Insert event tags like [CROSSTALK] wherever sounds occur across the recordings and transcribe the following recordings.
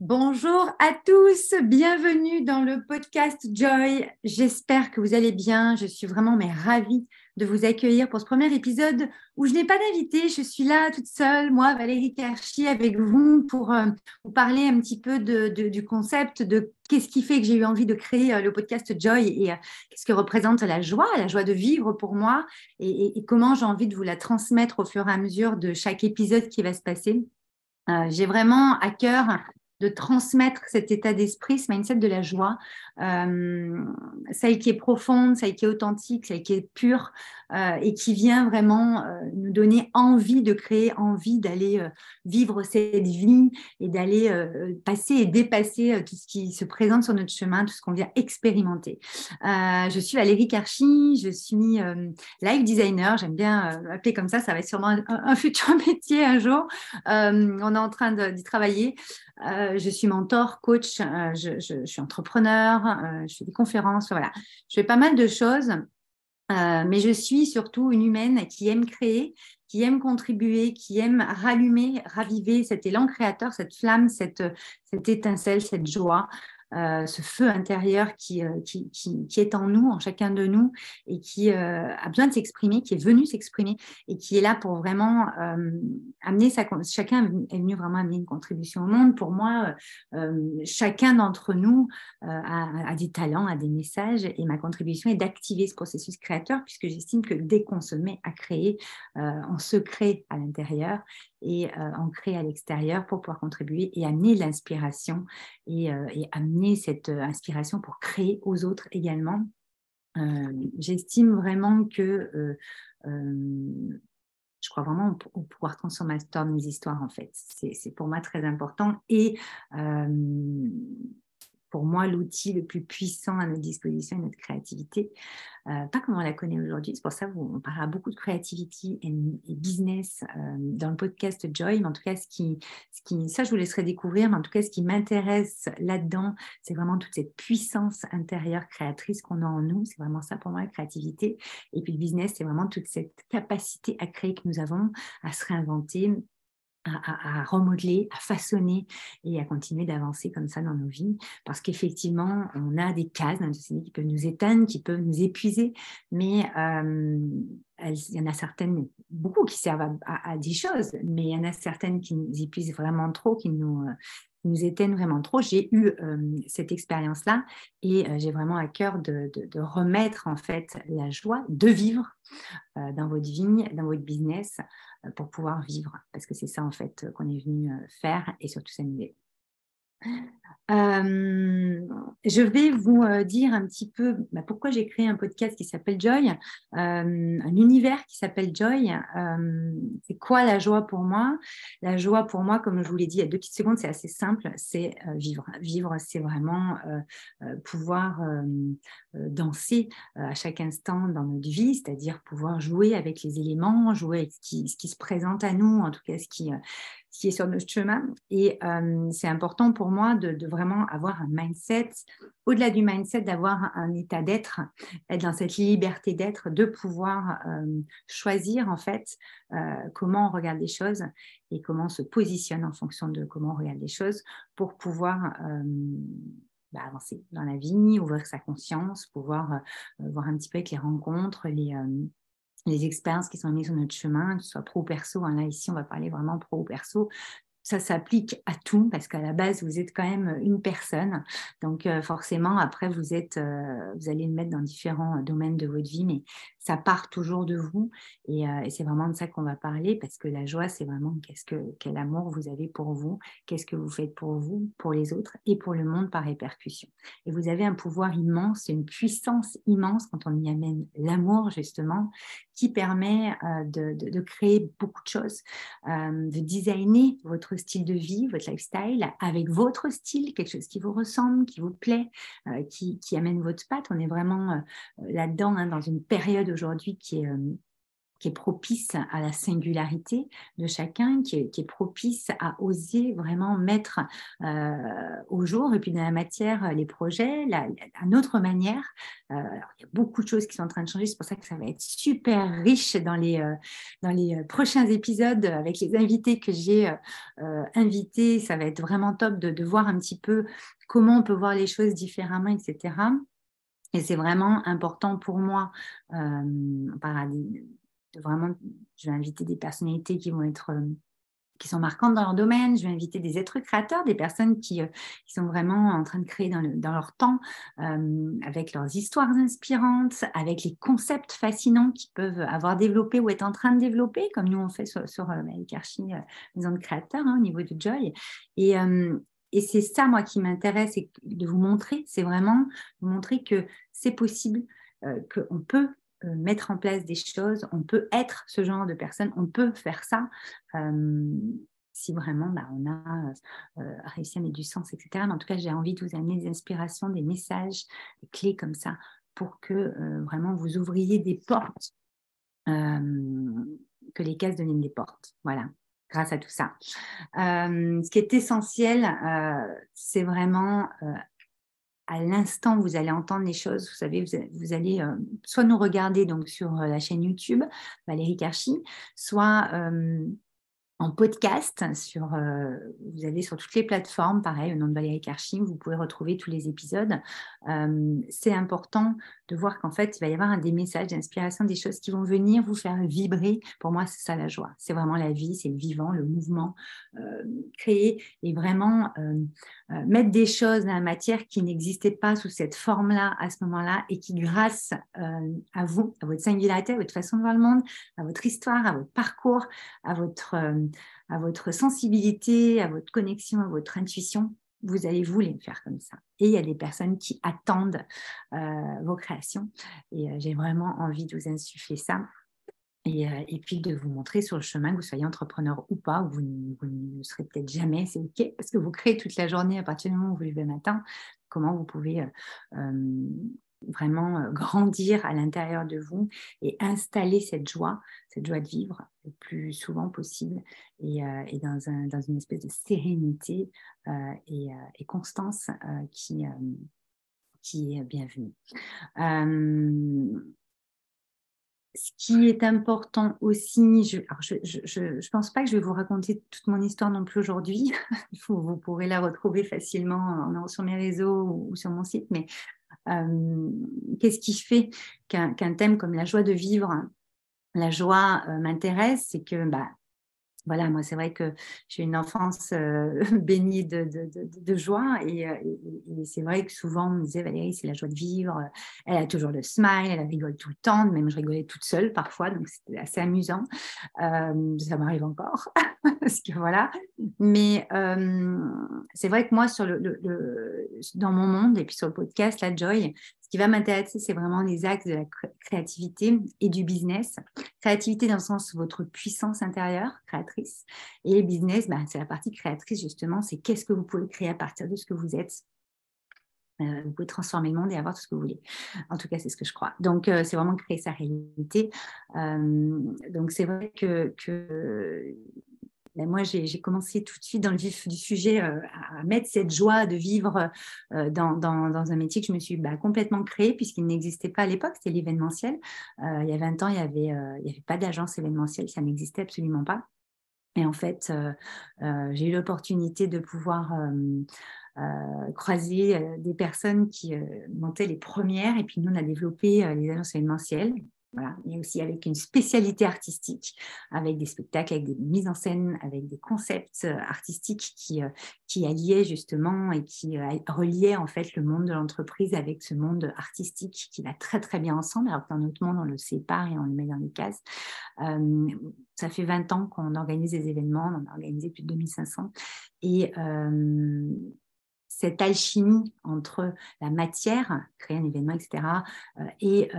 Bonjour à tous, bienvenue dans le podcast Joy. J'espère que vous allez bien. Je suis vraiment mais ravie de vous accueillir pour ce premier épisode où je n'ai pas d'invité. Je suis là toute seule, moi, Valérie Karchi, avec vous pour euh, vous parler un petit peu du concept de qu'est-ce qui fait que j'ai eu envie de créer euh, le podcast Joy et euh, qu'est-ce que représente la joie, la joie de vivre pour moi et comment j'ai envie de vous la transmettre au fur et à mesure de chaque épisode qui va se passer. j'ai vraiment à cœur de transmettre cet état d'esprit, ce mindset de la joie, euh, celle qui est profonde, celle qui est authentique, celle qui est pure euh, et qui vient vraiment euh, nous donner envie de créer, envie d'aller vivre cette vie et d'aller passer et dépasser tout ce qui se présente sur notre chemin, tout ce qu'on vient expérimenter. je suis Valérie Karchi, je suis live designer, j'aime bien appeler comme ça, ça va être sûrement un, futur [LAUGHS] métier un jour. on est en train d'y travailler. Je suis mentor, coach, je, suis entrepreneur, je fais des conférences, voilà. Je fais pas mal de choses, mais je suis surtout une humaine qui aime créer, qui aime contribuer, qui aime rallumer, raviver cet élan créateur, cette flamme, cette, cette étincelle, cette joie. Euh, ce feu intérieur qui, euh, qui, qui, qui, est en nous, en chacun de nous, et qui euh, a besoin de s'exprimer, qui est venu s'exprimer, et qui est là pour vraiment amener sa... Chacun est venu vraiment amener une contribution au monde. Pour moi, chacun d'entre nous a, a, des talents, a des messages, et ma contribution est d'activer ce processus créateur, puisque j'estime que dès qu'on se met à créer, on se crée à l'intérieur, et ancré à l'extérieur pour pouvoir contribuer et amener l'inspiration et, et, amener cette inspiration pour créer aux autres également. J'estime vraiment que je crois vraiment au, pouvoir transformateur de nos histoires en fait. C'est pour moi très important et pour moi l'outil le plus puissant à notre disposition est notre créativité. Euh, pas comme on la connaît aujourd'hui, c'est pour ça qu'on parlera beaucoup de creativity et, business euh, dans le podcast Joy, mais en tout cas, ce qui, ça je vous laisserai découvrir, mais en tout cas, ce qui m'intéresse là-dedans, c'est vraiment toute cette puissance intérieure créatrice qu'on a en nous. C'est vraiment ça pour moi, la créativité. Et puis le business, c'est vraiment toute cette capacité à créer que nous avons, à se réinventer, à, remodeler, à façonner et à continuer d'avancer comme ça dans nos vies. Parce qu'effectivement, on a des cases qui peuvent nous éteindre, qui peuvent nous épuiser, mais euh, il y en a certaines, beaucoup qui servent à, des choses, mais il y en a certaines qui nous épuisent vraiment trop, qui nous, euh, nous éteignent vraiment trop. J'ai eu euh, cette expérience-là et j'ai vraiment à cœur de, remettre en fait la joie de vivre dans votre vie, dans votre business, pour pouvoir vivre, parce que c'est ça en fait qu'on est venu faire et surtout s'amuser. Euh, je vais vous euh, dire un petit peu bah, pourquoi j'ai créé un podcast qui s'appelle Joy, euh, un univers qui s'appelle Joy. c'est quoi la joie pour moi? La joie pour moi, comme je vous l'ai dit il y a deux petites secondes, c'est assez simple, c'est vivre. Vivre, c'est vraiment pouvoir danser à chaque instant dans notre vie, c'est-à-dire pouvoir jouer avec les éléments, jouer avec ce qui, ce qui, se présente à nous, en tout cas ce qui, qui est sur notre chemin. Et euh, c'est important pour moi de, vraiment avoir un mindset, au-delà du mindset, d'avoir un état d'être, être dans cette liberté d'être, de pouvoir euh, choisir en fait euh, comment on regarde les choses et comment on se positionne en fonction de comment on regarde les choses pour pouvoir bah, avancer dans la vie, ouvrir sa conscience, pouvoir voir un petit peu avec les rencontres, les les expériences qui sont mises sur notre chemin, que ce soit pro ou perso. Hein. là, ici, on va parler vraiment pro ou perso ça s'applique à tout parce qu'à la base vous êtes quand même une personne donc euh, forcément après vous êtes euh, vous allez le mettre dans différents domaines de votre vie mais ça part toujours de vous euh, et, c'est vraiment de ça qu'on va parler parce que la joie, c'est vraiment qu'est-ce que, quel amour vous avez pour vous, qu'est-ce que vous faites pour vous, pour les autres et pour le monde par répercussion. Et vous avez un pouvoir immense, une puissance immense quand on y amène l'amour justement qui permet euh, de, créer beaucoup de choses, euh, de designer votre style de vie, votre lifestyle avec votre style, quelque chose qui vous ressemble, qui vous plaît, qui, amène votre patte. On est vraiment là-dedans hein, dans une période aujourd'hui qui est euh, qui est propice à la singularité de chacun, qui est, propice à oser vraiment mettre euh, au jour, et puis dans la matière, les projets, la, à notre manière. Euh, il y a beaucoup de choses qui sont en train de changer, c'est pour ça que ça va être super riche dans les, euh, dans les prochains épisodes avec les invités que j'ai invités. Ça va être vraiment top de, de voir un petit peu comment on peut voir les choses différemment, etc. Et c'est vraiment important pour moi, euh, vraiment, je vais inviter des personnalités qui vont être euh, qui sont marquantes dans leur domaine. Je vais inviter des êtres créateurs, des personnes qui, euh, qui sont vraiment en train de créer dans, le, dans leur temps, euh, avec leurs histoires inspirantes, avec les concepts fascinants qu'ils peuvent avoir développés ou être en train de développer, comme nous on fait sur, sur euh, de Créateurs, hein, au niveau de Joy. Et, et c'est ça, moi, qui m'intéresse et de vous montrer, c'est vraiment vous montrer que c'est possible, qu'on peut mettre en place des choses, on peut être ce genre de personne, on peut faire ça euh, si vraiment bah, on a euh, réussi à mettre du sens, etc. Mais en tout cas, j'ai envie de vous amener des inspirations, des messages, des clés comme ça pour que vraiment vous ouvriez des portes, que les cases deviennent des portes. Voilà grâce à tout ça. ce qui est essentiel, c'est vraiment à l'instant vous allez entendre les choses, vous savez, vous, allez euh, soit nous regarder donc sur euh, la chaîne YouTube Valérie Karchi, soit euh, en podcast. Sur, euh, vous avez sur toutes les plateformes, pareil, au nom de Valérie Karchim, vous pouvez retrouver tous les épisodes. Euh, c'est important de voir qu'en fait, il va y avoir un des messages d'inspiration, des choses qui vont venir vous faire vibrer. Pour moi, c'est ça la joie. C'est vraiment la vie, c'est le vivant, le mouvement, euh, créer et vraiment mettre des choses dans la matière qui n'existaient pas sous cette forme-là à ce moment-là et qui, grâce à vous, à votre singularité, à votre façon de voir le monde, à votre histoire, à votre parcours, à votre à votre sensibilité, à votre connexion, à votre intuition, vous allez vous les faire comme ça. Et il y a des personnes qui attendent euh, vos créations. Et euh, j'ai vraiment envie de vous insuffler ça. Et, euh, et, puis de vous montrer sur le chemin, que vous soyez entrepreneur ou pas, ou vous, ne serez peut-être jamais, c'est OK, parce que vous créez toute la journée à partir du moment où vous levez le matin, comment vous pouvez vraiment euh, [LAUGHS] grandir à l'intérieur de vous et installer cette joie, cette joie de vivre le plus souvent possible et, euh, dans, une espèce de sérénité euh, et, constance qui, est bienvenue. ce qui est important aussi, je ne pense pas que je vais vous raconter toute mon histoire non plus aujourd'hui. [LAUGHS] vous, pourrez la retrouver facilement sur mes réseaux ou sur mon site, mais qu'est-ce qui fait qu'un thème comme la joie de vivre, la joie euh, m'intéresse? C'est que bah, voilà, moi, c'est vrai que j'ai une enfance euh, [LAUGHS] bénie de, de, joie et, c'est vrai que souvent on me disait Valérie, c'est la joie de vivre, elle a toujours le smile, elle rigole tout le temps, même je rigolais toute seule parfois, donc c'était assez amusant. ça m'arrive encore, [LAUGHS] parce que voilà. Mais c'est vrai que moi, sur le, dans mon monde et puis sur le podcast, la Joy, ce qui va m'intéresser, c'est vraiment les axes de la créativité et du business. Créativité dans le sens votre puissance intérieure, créatrice. Et business, bah, c'est la partie créatrice, justement. C'est qu'est-ce que vous pouvez créer à partir de ce que vous êtes. Euh, vous pouvez transformer le monde et avoir tout ce que vous voulez. En tout cas, c'est ce que je crois. Donc, euh, c'est vraiment créer sa réalité. Euh, donc, c'est vrai que, que ben, moi, j'ai commencé tout de suite dans le vif du sujet euh, à mettre cette joie de vivre euh, dans, un métier que je me suis bah, complètement créé puisqu'il n'existait pas à l'époque, c'était l'événementiel. Euh, il y a 20 ans, il n'y avait, avait pas d'agence événementielle, ça n'existait absolument pas. Et en fait, j'ai eu l'opportunité de pouvoir croiser des personnes qui montaient les premières. Et puis nous, on a développé les agences événementielles Mais aussi avec une spécialité artistique, avec des spectacles, avec des mises en scène, avec des concepts euh, artistiques qui, euh, qui alliaient justement et qui euh, reliaient en fait le monde de l'entreprise avec ce monde artistique qui va très très bien ensemble, alors que dans notre monde on le sépare et on le met dans des cases. ça fait 20 ans qu'on organise des événements, on en a organisé plus de 2500 et cette alchimie entre la matière, créer un événement, etc., et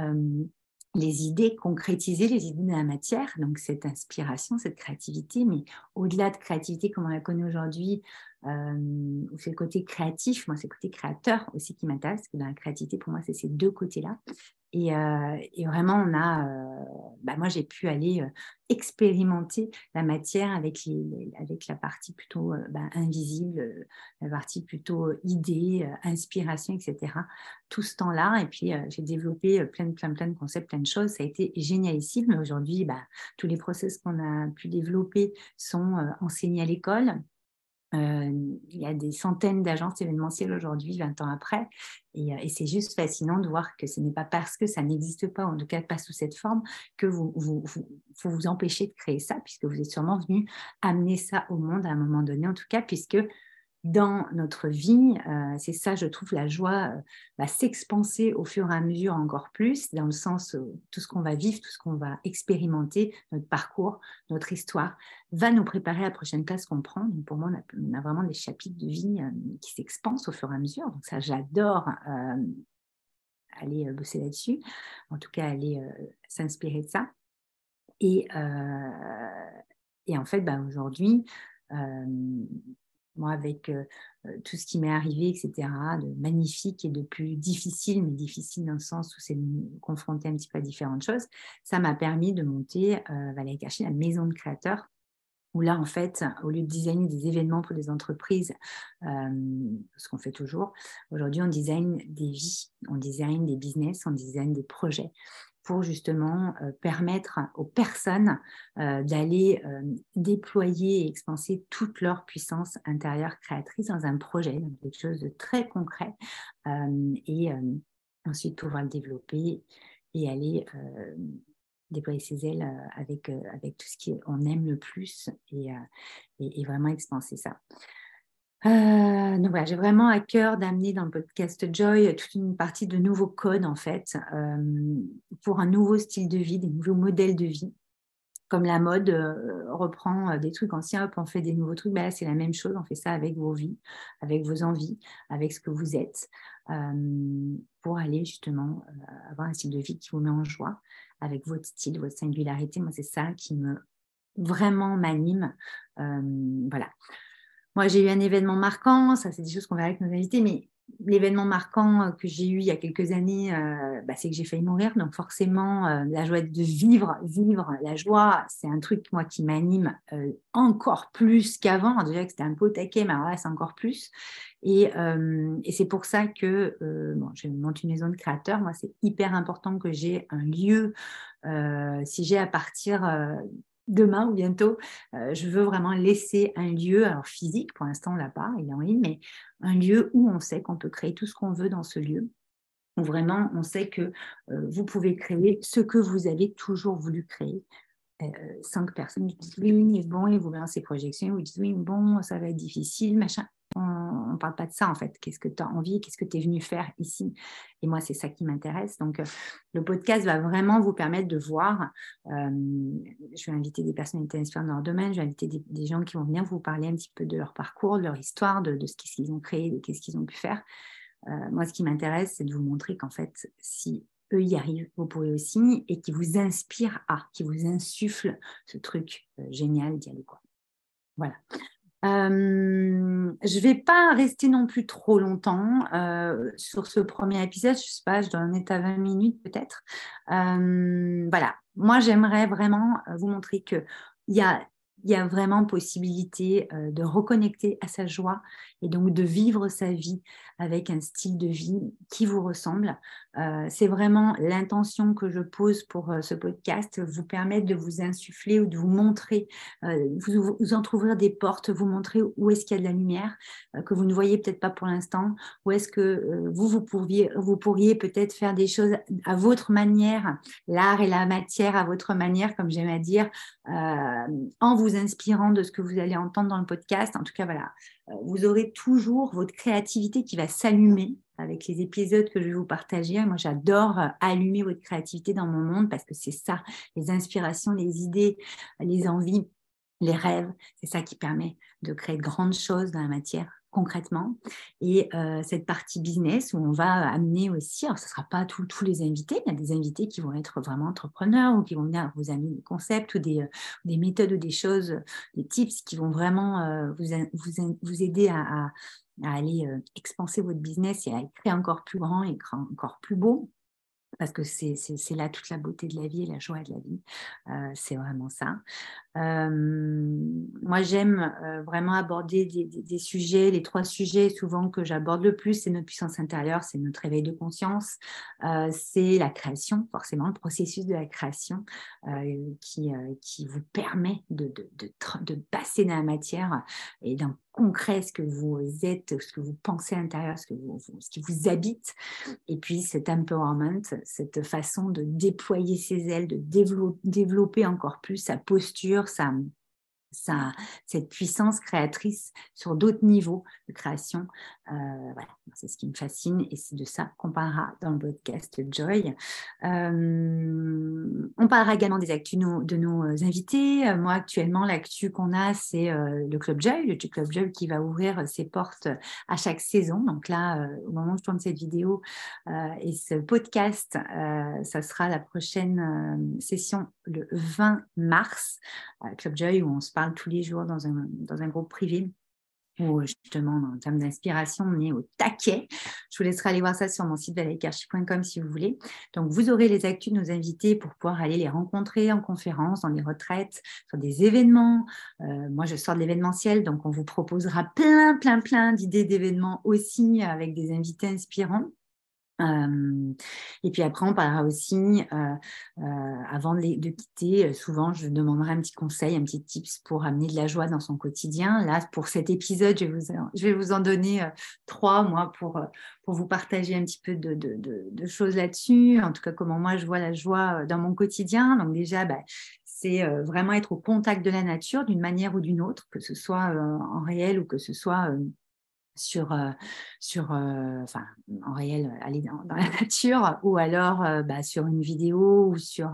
les idées, concrétiser les idées de la matière, donc cette inspiration, cette créativité, mais au-delà de créativité comme on la connaît aujourd'hui, ou c'est le côté créatif, moi c'est le côté créateur aussi qui m'intéresse, la créativité, pour moi, c'est ces deux côtés-là. Et, vraiment, on a, bah, moi j'ai pu aller expérimenter la matière avec, les, avec la partie plutôt bah, invisible, la partie plutôt idée, inspiration, etc. Tout ce temps-là. Et puis j'ai développé plein, plein, plein de concepts, plein de choses. Ça a été génialissime. Mais aujourd'hui, bah, tous les process qu'on a pu développer sont enseignés à l'école. Il y a des centaines d'agences événementielles aujourd'hui, 20 ans après, et, c'est juste fascinant de voir que ce n'est pas parce que ça n'existe pas, en tout cas pas sous cette forme, que vous, vous, vous, vous empêchez de créer ça, puisque vous êtes sûrement venu amener ça au monde à un moment donné, en tout cas, puisque dans notre vie. Euh, c'est ça, je trouve, la joie euh, va s'expanser au fur et à mesure encore plus, dans le sens où tout ce qu'on va vivre, tout ce qu'on va expérimenter, notre parcours, notre histoire, va nous préparer à la prochaine place qu'on prend. Donc pour moi, on a, vraiment des chapitres de vie euh, qui s'expansent au fur et à mesure. Donc ça, j'adore aller bosser là-dessus, en tout cas aller s'inspirer de ça. Et, et en fait, bah, aujourd'hui, moi, avec euh, euh, tout ce qui m'est arrivé, etc., de magnifique et de plus difficile, mais difficile dans le sens où c'est confronté un petit peu à différentes choses, ça m'a permis de monter euh, Valérie la maison de créateurs, où là, en fait, au lieu de designer des événements pour des entreprises, ce qu'on fait toujours, aujourd'hui, on design des vies, on design des business, on design des projets justement euh, permettre aux personnes euh, d'aller euh, déployer et expanser toute leur puissance intérieure créatrice dans un projet, quelque chose de très concret, et ensuite pouvoir le développer et aller déployer ses ailes avec, avec tout ce qu'on aime le plus et, et, et vraiment expanser ça. Euh, donc voilà, j'ai vraiment à cœur d'amener dans le podcast Joy toute une partie de nouveaux codes en fait euh, pour un nouveau style de vie, des nouveaux modèles de vie. Comme la mode euh, reprend des trucs anciens, hop, on fait des nouveaux trucs, ben c'est la même chose, on fait ça avec vos vies, avec vos envies, avec ce que vous êtes, pour aller justement avoir un style de vie qui vous met en joie, avec votre style, votre singularité. Moi, c'est ça qui me vraiment m'anime. voilà. Moi, j'ai eu un événement marquant, ça c'est des choses qu'on verra avec nos invités, mais l'événement marquant euh, que j'ai eu il y a quelques années, euh, bah, c'est que j'ai failli mourir. Donc forcément, euh, la joie de vivre, vivre la joie, c'est un truc moi qui m'anime encore plus qu'avant. Déjà que c'était un peu au taquet, mais alors là, c'est encore plus. Et, c'est pour ça que bon, je monte une maison de créateurs. Moi, c'est hyper important que j'ai un lieu. si j'ai à partir demain ou bientôt, euh, je veux vraiment laisser un lieu, alors physique, pour l'instant on l'a pas, il est en ligne, mais un lieu où on sait qu'on peut créer tout ce qu'on veut dans ce lieu. Où vraiment on sait que euh, vous pouvez créer ce que vous avez toujours voulu créer. Euh, cinq personnes disent oui, oui, bon, et vous ces projections, vous dites oui, bon, ça va être difficile, machin on ne parle pas de ça en fait. Qu'est-ce que tu as envie? Qu'est-ce que tu es venu faire ici? Et moi, c'est ça qui m'intéresse. Donc, euh, le podcast va vraiment vous permettre de voir. Euh, je vais inviter des personnalités inspirantes dans leur domaine. Je vais inviter des, gens qui vont venir vous parler un petit peu de leur parcours, de leur histoire, de, ce qu'ils ont créé, de ce qu'ils ont pu faire. Euh, moi, ce qui m'intéresse, c'est de vous montrer qu'en fait, si eux y arrivent, vous pourrez aussi, et qui vous inspire à, qui vous insuffle ce truc génial d'y aller. Quoi. Voilà. Euh, je ne vais pas rester non plus trop longtemps euh, sur ce premier épisode. Je ne sais pas, je dois en être à 20 minutes peut-être. Euh, voilà, moi j'aimerais vraiment vous montrer qu'il y a, y a vraiment possibilité de reconnecter à sa joie et donc de vivre sa vie avec un style de vie qui vous ressemble. Euh, c'est vraiment l'intention que je pose pour euh, ce podcast, vous permettre de vous insuffler ou de vous montrer, euh, vous, vous entrouvrir des portes, vous montrer où est-ce qu'il y a de la lumière que vous ne voyez peut-être pas pour l'instant, où est-ce que vous, vous pourriez, vous pourriez peut-être faire des choses à votre manière, l'art et la matière à votre manière, comme j'aime à dire, en vous inspirant de ce que vous allez entendre dans le podcast. En tout cas, voilà, vous aurez toujours votre créativité qui va s'allumer avec les épisodes que je vais vous partager. Moi, j'adore euh, allumer votre créativité dans mon monde parce que c'est ça, les inspirations, les idées, les envies les rêves, c'est ça qui permet de créer de grandes choses dans la matière concrètement. Et euh, cette partie business où on va amener aussi, alors ce ne sera pas tous les invités, il y a des invités qui vont être vraiment entrepreneurs ou qui vont venir vous amener des concepts ou des, euh, des méthodes ou des choses, des tips qui vont vraiment euh, vous, aider à aller expanser votre business et à créer encore plus grand et encore plus beau parce que c'est là toute la beauté de la vie et la joie de la vie. Euh, c'est vraiment ça. Euh, moi, j'aime euh, vraiment aborder des, sujets, les trois sujets souvent que j'aborde le plus, c'est notre puissance intérieure, c'est notre réveil de conscience, c'est la création, forcément le processus de la création qui, qui vous permet de, de, de, de passer dans la matière et d'un concret, ce que vous êtes, ce que vous pensez à l'intérieur, ce, que vous, ce qui vous habite. Et puis cet empowerment, cette façon de déployer ses ailes, de développer encore plus sa posture, sa, cette puissance créatrice sur d'autres niveaux de création. Euh, voilà, c'est ce qui me fascine et c'est de ça qu'on parlera dans le podcast Joy. Euh, on parlera également des actus de nos invités. Euh, moi, actuellement, l'actu qu'on a, c'est le Club Joy, le Club Joy qui va ouvrir ses portes à chaque saison. Donc là, au moment où je tourne cette vidéo et ce podcast, ça sera la prochaine session le 20 mars, Club Joy, où on se parle tous les jours dans un, dans un groupe privé où justement, en termes d'inspiration, on est au taquet. Je vous laisserai aller voir ça sur mon site valécarchi.com si vous voulez. Donc, vous aurez les actus de nos invités pour pouvoir aller les rencontrer en conférence, dans des retraites, sur des événements. Euh, moi, je sors de l'événementiel, donc on vous proposera plein, plein, plein d'idées d'événements aussi avec des invités inspirants. Euh, et puis après, on parlera aussi, euh, euh, avant de, de, quitter, souvent je demanderai un petit conseil, un petit tips pour amener de la joie dans son quotidien. Là, pour cet épisode, je vais vous, je vais vous en donner trois, moi, pour, pour vous partager un petit peu de, de, de choses là-dessus. En tout cas, comment moi je vois la joie dans mon quotidien. Donc déjà, bah, c'est vraiment être au contact de la nature d'une manière ou d'une autre, que ce soit en réel ou que ce soit sur, euh, sur euh, enfin, en réel, euh, aller dans, la [LAUGHS] nature, ou alors bah, sur une vidéo ou sur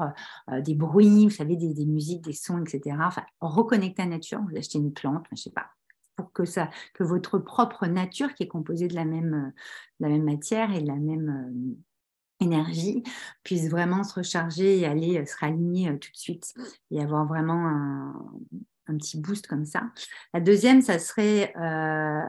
des bruits, vous savez, des, des, musiques, des sons, etc. Enfin, reconnecter la nature, vous achetez une plante, je sais pas, pour que, ça, que votre propre nature, qui est composée de la même, la même matière et de la même énergie, puisse vraiment se recharger et aller se réaligner tout de suite et avoir vraiment un, un petit boost comme ça. La deuxième, ça serait euh,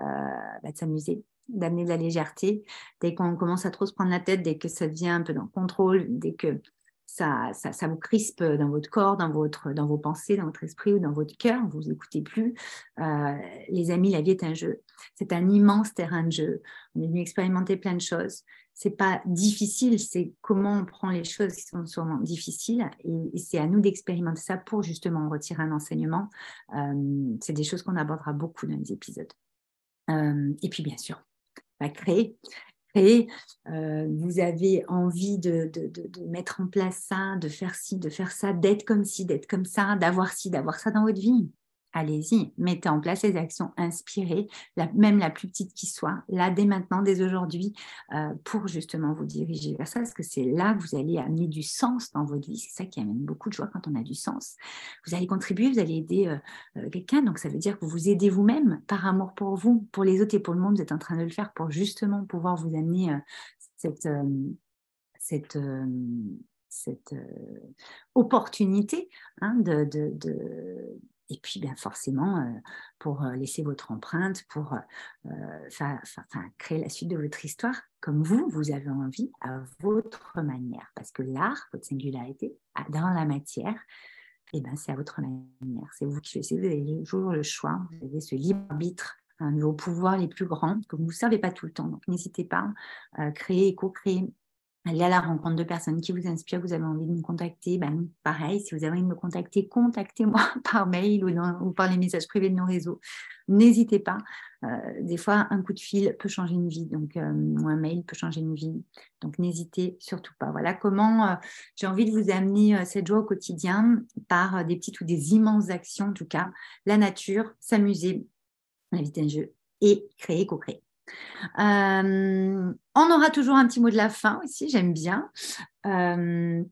bah, de s'amuser, d'amener de la légèreté. Dès qu'on commence à trop se prendre la tête, dès que ça devient un peu dans le contrôle, dès que ça, vous crispe dans votre corps, dans, votre, dans vos pensées, dans votre esprit ou dans votre cœur, vous n'écoutez plus. Euh, les amis, la vie est un jeu. C'est un immense terrain de jeu. On est venu expérimenter plein de choses c'est pas difficile, c'est comment on prend les choses qui sont souvent difficiles et, c'est à nous d'expérimenter ça pour justement retirer un enseignement. Euh, c'est des choses qu'on abordera beaucoup dans les épisodes. Euh, et puis bien sûr, bah, créer. Euh, vous avez envie de, de, mettre en place ça, de faire ci, de faire ça, d'être comme ci, d'être comme ça, d'avoir ci, d'avoir ça dans votre vie allez-y, mettez en place les actions inspirées, même la plus petite qui soit, là dès maintenant, dès aujourd'hui, euh, pour justement vous diriger vers ça, parce que c'est là que vous allez amener du sens dans votre vie. C'est ça qui amène beaucoup de joie quand on a du sens. Vous allez contribuer, vous allez aider euh, euh, quelqu'un, donc ça veut dire que vous vous aidez vous-même par amour pour vous, pour les autres et pour le monde. Vous êtes en train de le faire pour justement pouvoir vous amener cette, opportunité hein, de, et puis, bien forcément, euh, pour euh, laisser votre empreinte, pour euh, créer la suite de votre histoire, comme vous, vous avez envie, à votre manière. Parce que l'art, votre singularité, dans la matière, eh ben, c'est à votre manière. C'est vous qui choisissez, vous avez toujours le choix, vous avez ce libre arbitre, un de vos pouvoirs les plus grands, que vous ne savez pas tout le temps. Donc, n'hésitez pas à créer et co-créer Allez à la rencontre de personnes qui vous inspirent, vous avez envie de me contacter, ben, pareil, si vous avez envie de me contacter, contactez-moi [LAUGHS] par mail ou, par les messages privés de nos réseaux. N'hésitez pas. Euh, des fois, un coup de fil peut changer une vie, donc euh, ou un mail peut changer une vie. Donc n'hésitez surtout pas. Voilà comment euh, j'ai envie de vous amener cette joie au quotidien par des petites ou des immenses actions, en tout cas, la nature, s'amuser, inviter un jeu et créer, co-créer. Euh, on aura toujours un petit mot de la fin aussi, j'aime bien. Euh,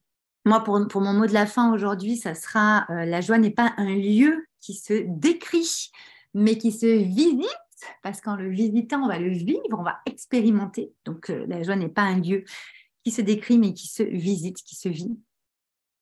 moi, pour, mon mot de la fin aujourd'hui, ça sera euh, la joie n'est pas un lieu qui se décrit, mais qui se visite, parce qu'en le visitant, on va le vivre, on va expérimenter. Donc la joie n'est pas un lieu qui se décrit, mais qui se visite, qui se vit.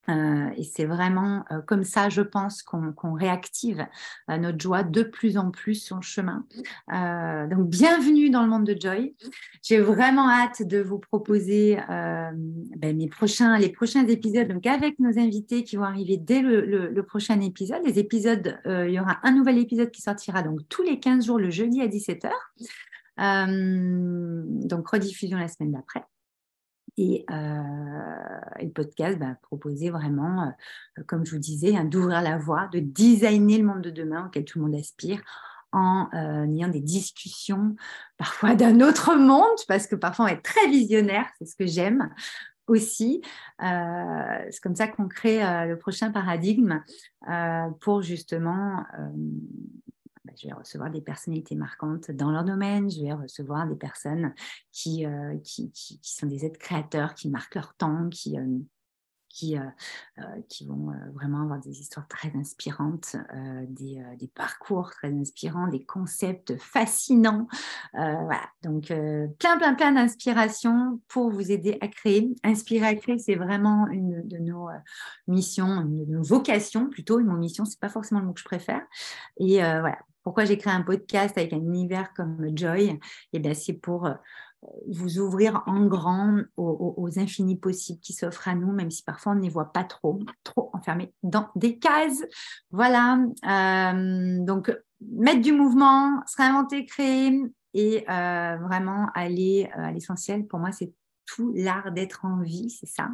Euh, et c'est vraiment euh, comme ça, je pense, qu'on réactive euh, notre joie de plus en plus sur le chemin. donc, bienvenue dans le monde de Joy. J'ai vraiment hâte de vous proposer ben, mes prochains, les prochains épisodes donc avec nos invités qui vont arriver dès le, prochain épisode. Les épisodes, il y aura un nouvel épisode qui sortira donc tous les 15 jours le jeudi à 17h. donc, rediffusion la semaine d'après. Et, euh, le podcast va proposer vraiment, euh, comme je vous disais, hein, d'ouvrir la voie, de designer le monde de demain auquel tout le monde aspire en euh, ayant des discussions [LAUGHS] parfois d'un autre monde, parce que parfois on est très visionnaire, c'est ce que j'aime aussi. c'est comme ça qu'on crée le prochain paradigme pour justement bah, je vais recevoir des personnalités marquantes dans leur domaine, je vais recevoir des personnes qui, euh, qui, sont des êtres créateurs, qui marquent leur temps, qui, euh, qui, euh, qui vont vraiment avoir des histoires très inspirantes, des, des, parcours très inspirants, des concepts fascinants. voilà, donc plein, plein, plein d'inspirations pour vous aider à créer. Inspirer à créer, c'est vraiment une de nos missions, une de nos vocations plutôt. Une mission, c'est pas forcément le mot que je préfère. Et voilà, pourquoi j'ai créé un podcast avec un univers comme Joy Eh bien, c'est pour euh, vous ouvrir en grand aux, infinis possibles qui s'offrent à nous, même si parfois on ne les voit pas trop, trop enfermés dans des cases. Voilà. Euh, donc, mettre du mouvement, se réinventer, créer et euh, vraiment aller à l'essentiel. Pour moi, c'est tout l'art d'être en vie, c'est ça.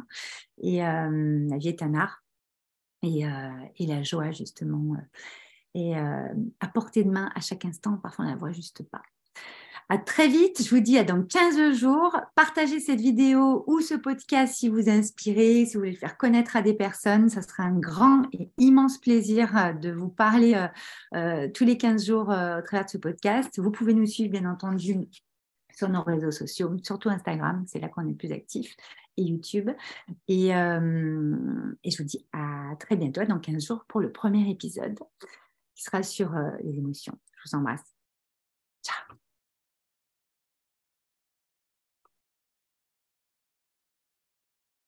Et la vie est un art. Et, et la joie, justement et euh, à portée de main à chaque instant. Parfois, on ne la voit juste pas. À très vite, je vous dis à dans 15 jours. Partagez cette vidéo ou ce podcast si vous inspirez, si vous voulez le faire connaître à des personnes. Ça sera un grand et immense plaisir euh, de vous parler euh, tous les 15 jours au travers de ce podcast. Vous pouvez nous suivre, bien entendu, sur nos réseaux sociaux, surtout Instagram, c'est là qu'on est plus actif, et YouTube. Et, et je vous dis à très bientôt, dans 15 jours, pour le premier épisode qui sera sur euh, les émotions. Je vous embrasse.